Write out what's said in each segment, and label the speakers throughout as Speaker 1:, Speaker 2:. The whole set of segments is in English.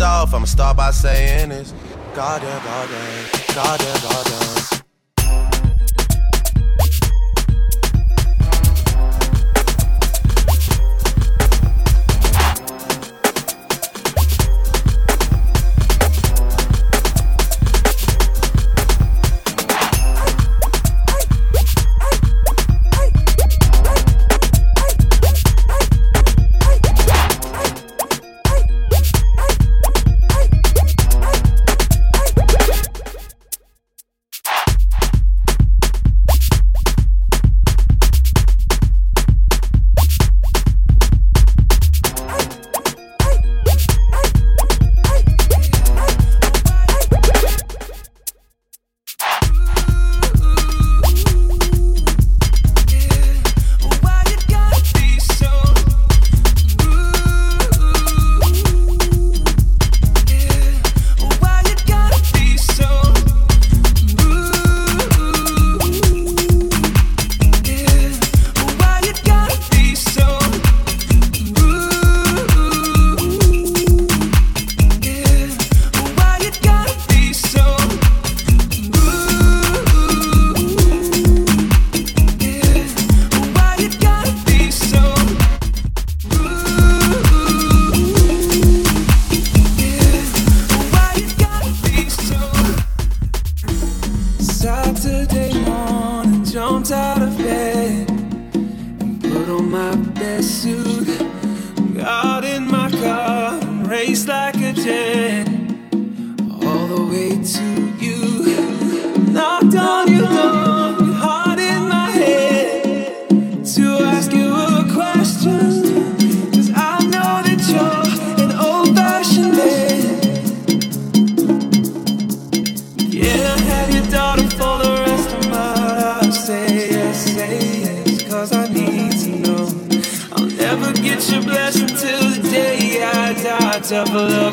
Speaker 1: off. I'ma start by saying this. Goddamn, goddamn, goddamn, goddamn.
Speaker 2: all the way to you. Knocked on your door, heart in my head to ask you a question. Cause I know that you're an old fashioned man. Yeah, I have your daughter for the rest of my life. Say yes, say yes, cause I need to know. I'll never get your blessing till the day I die. double. love.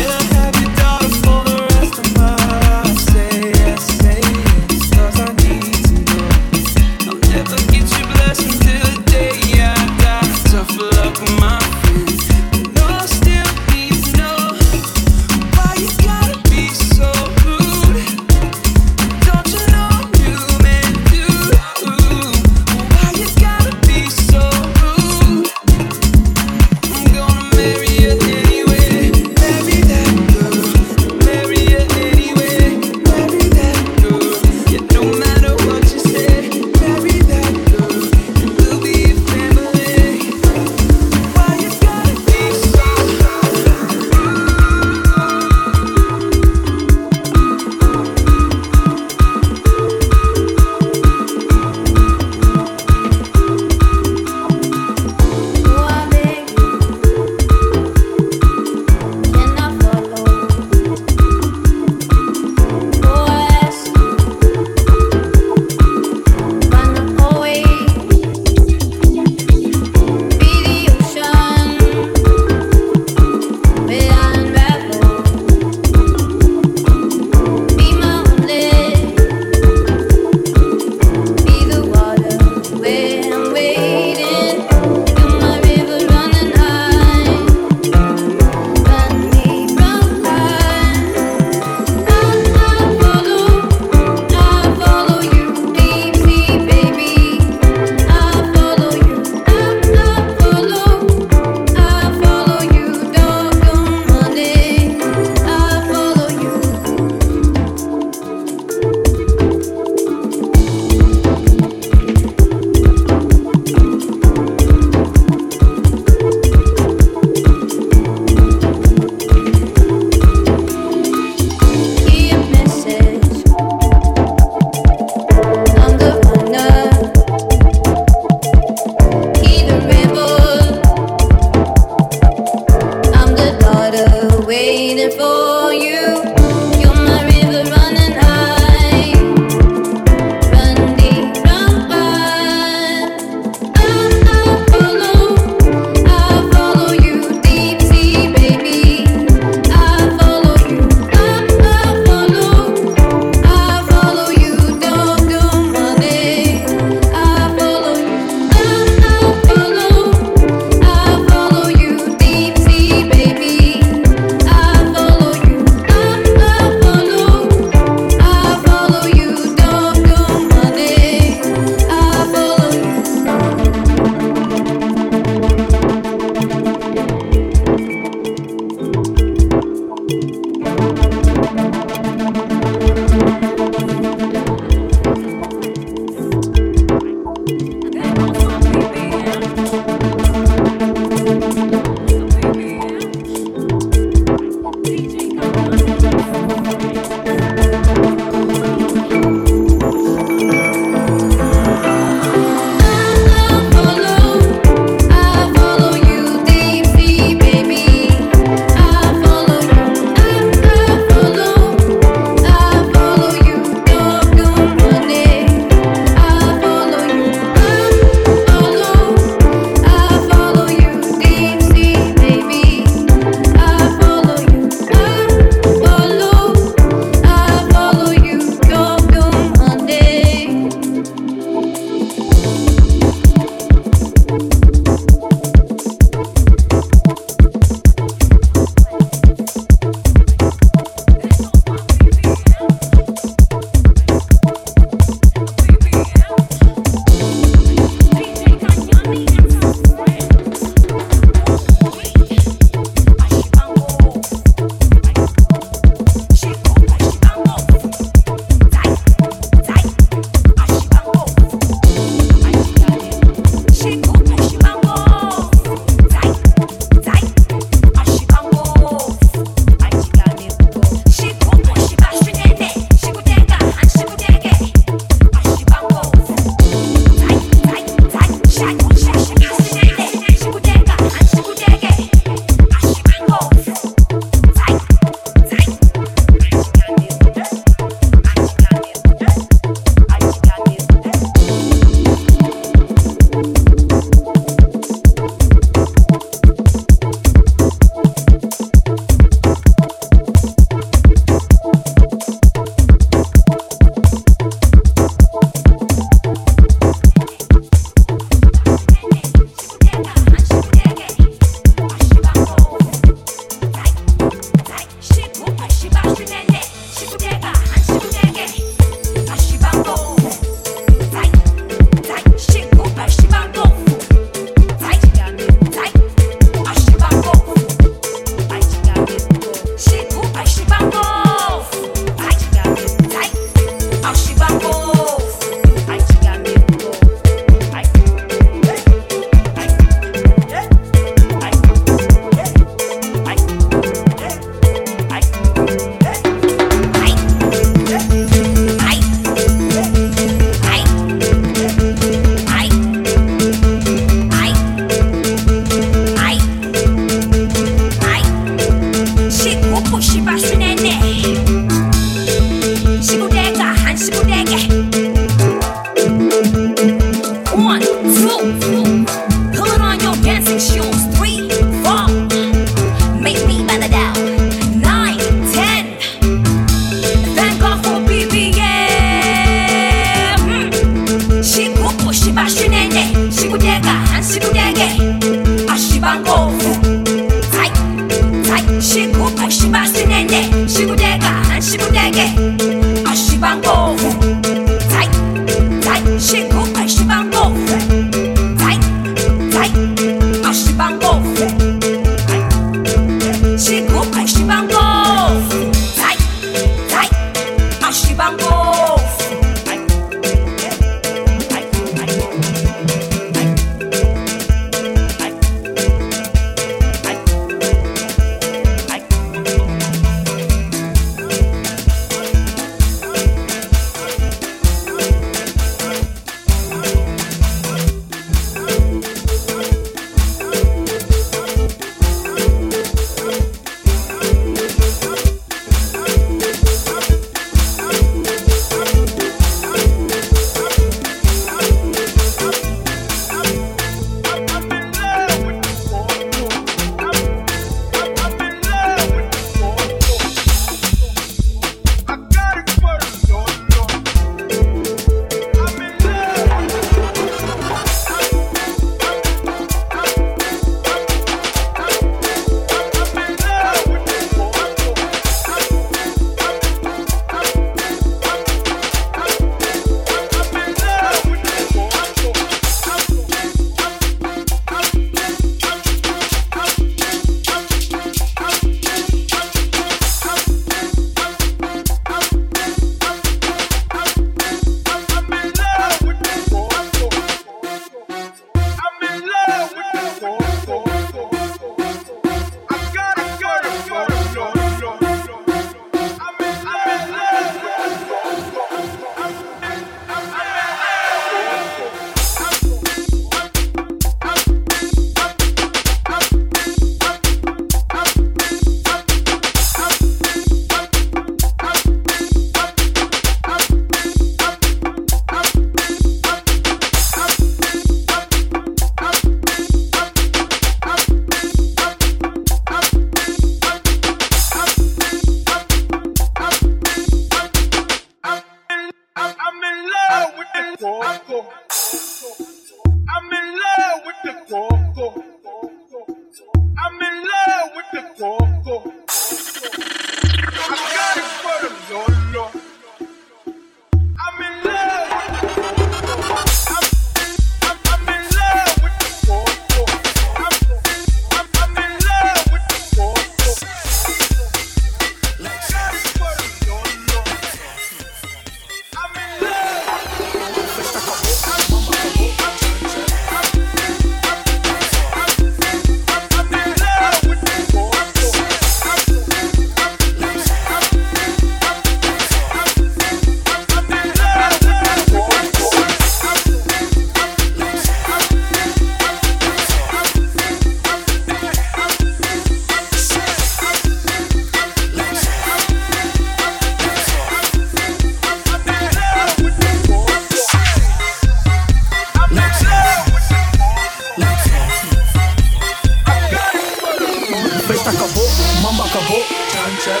Speaker 3: Chan.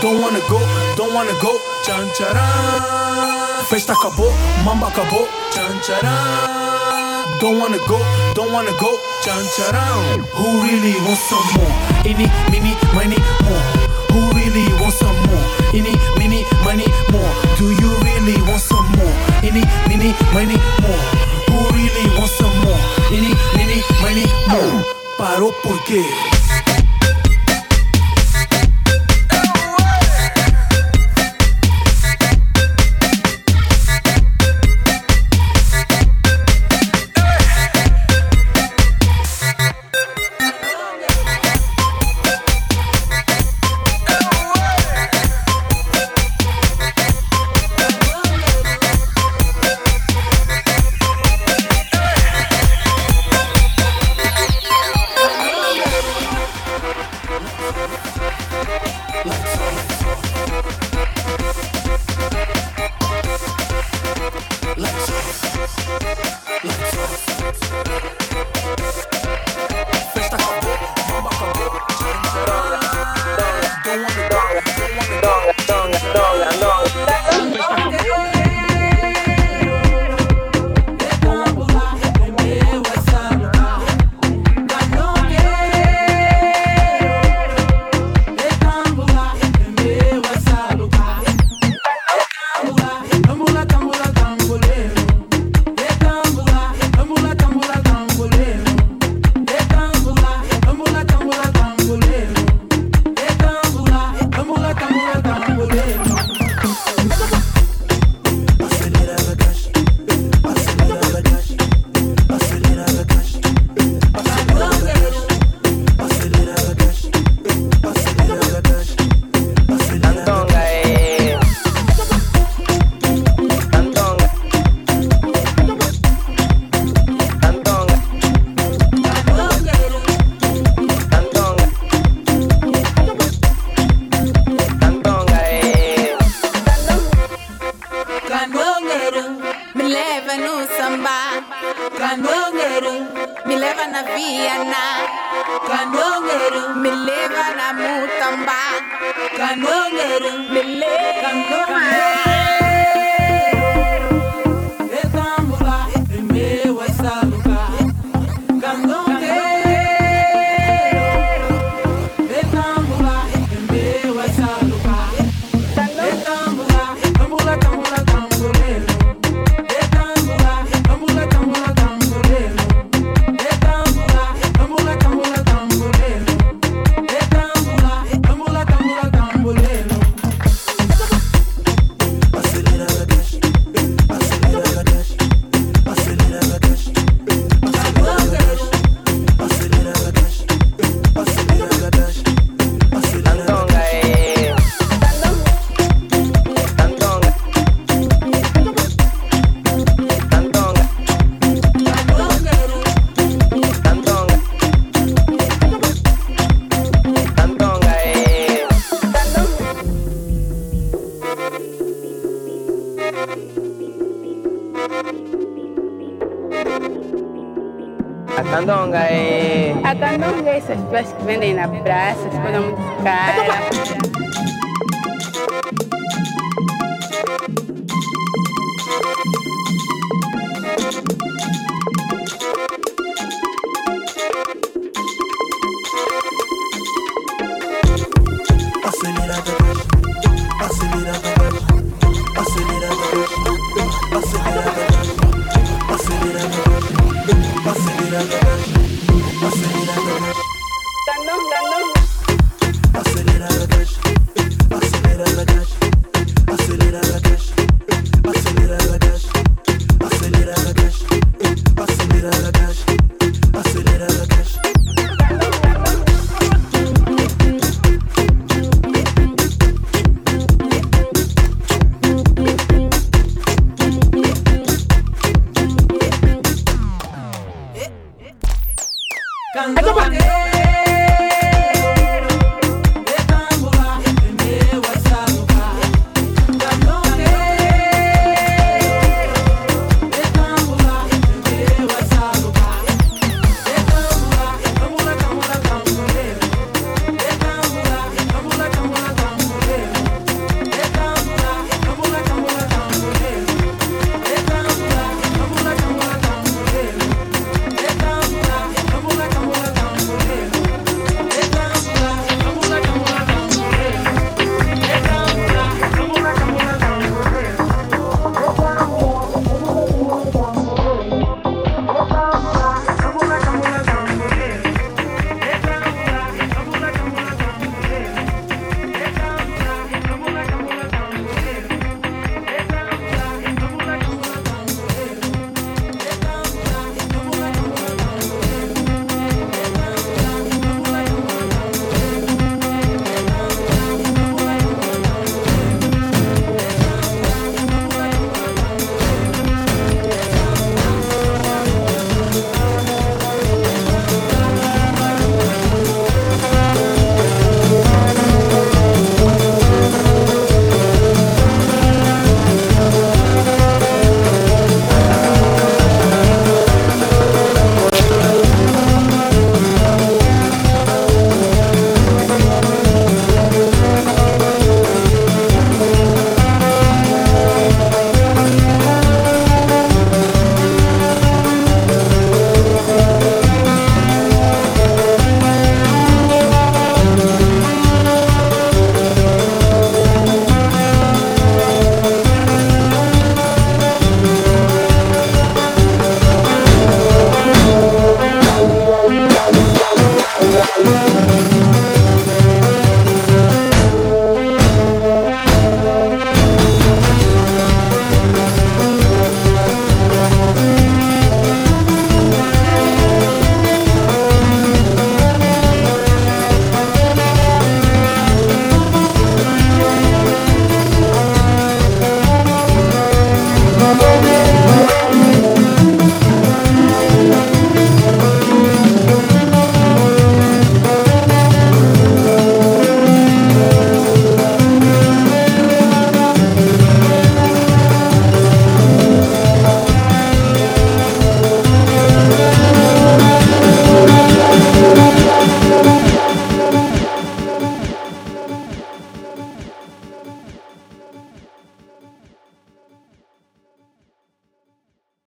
Speaker 3: Don't wanna go, don't wanna go. Chan charan. Festa acabou, mamba acabou. Chan. Don't wanna go, don't wanna go. Chan. Who really wants some more? Any, mini, money, more. Who really wants some more? Any, mini, money, more. Do you really want some more? Any, mini, money, more. Who really wants some more? Any, mini, money, more. Parou por quê?
Speaker 4: late.
Speaker 5: longa, é. A não vê
Speaker 6: essas pessoas que vendem na praça, ficou muito cara.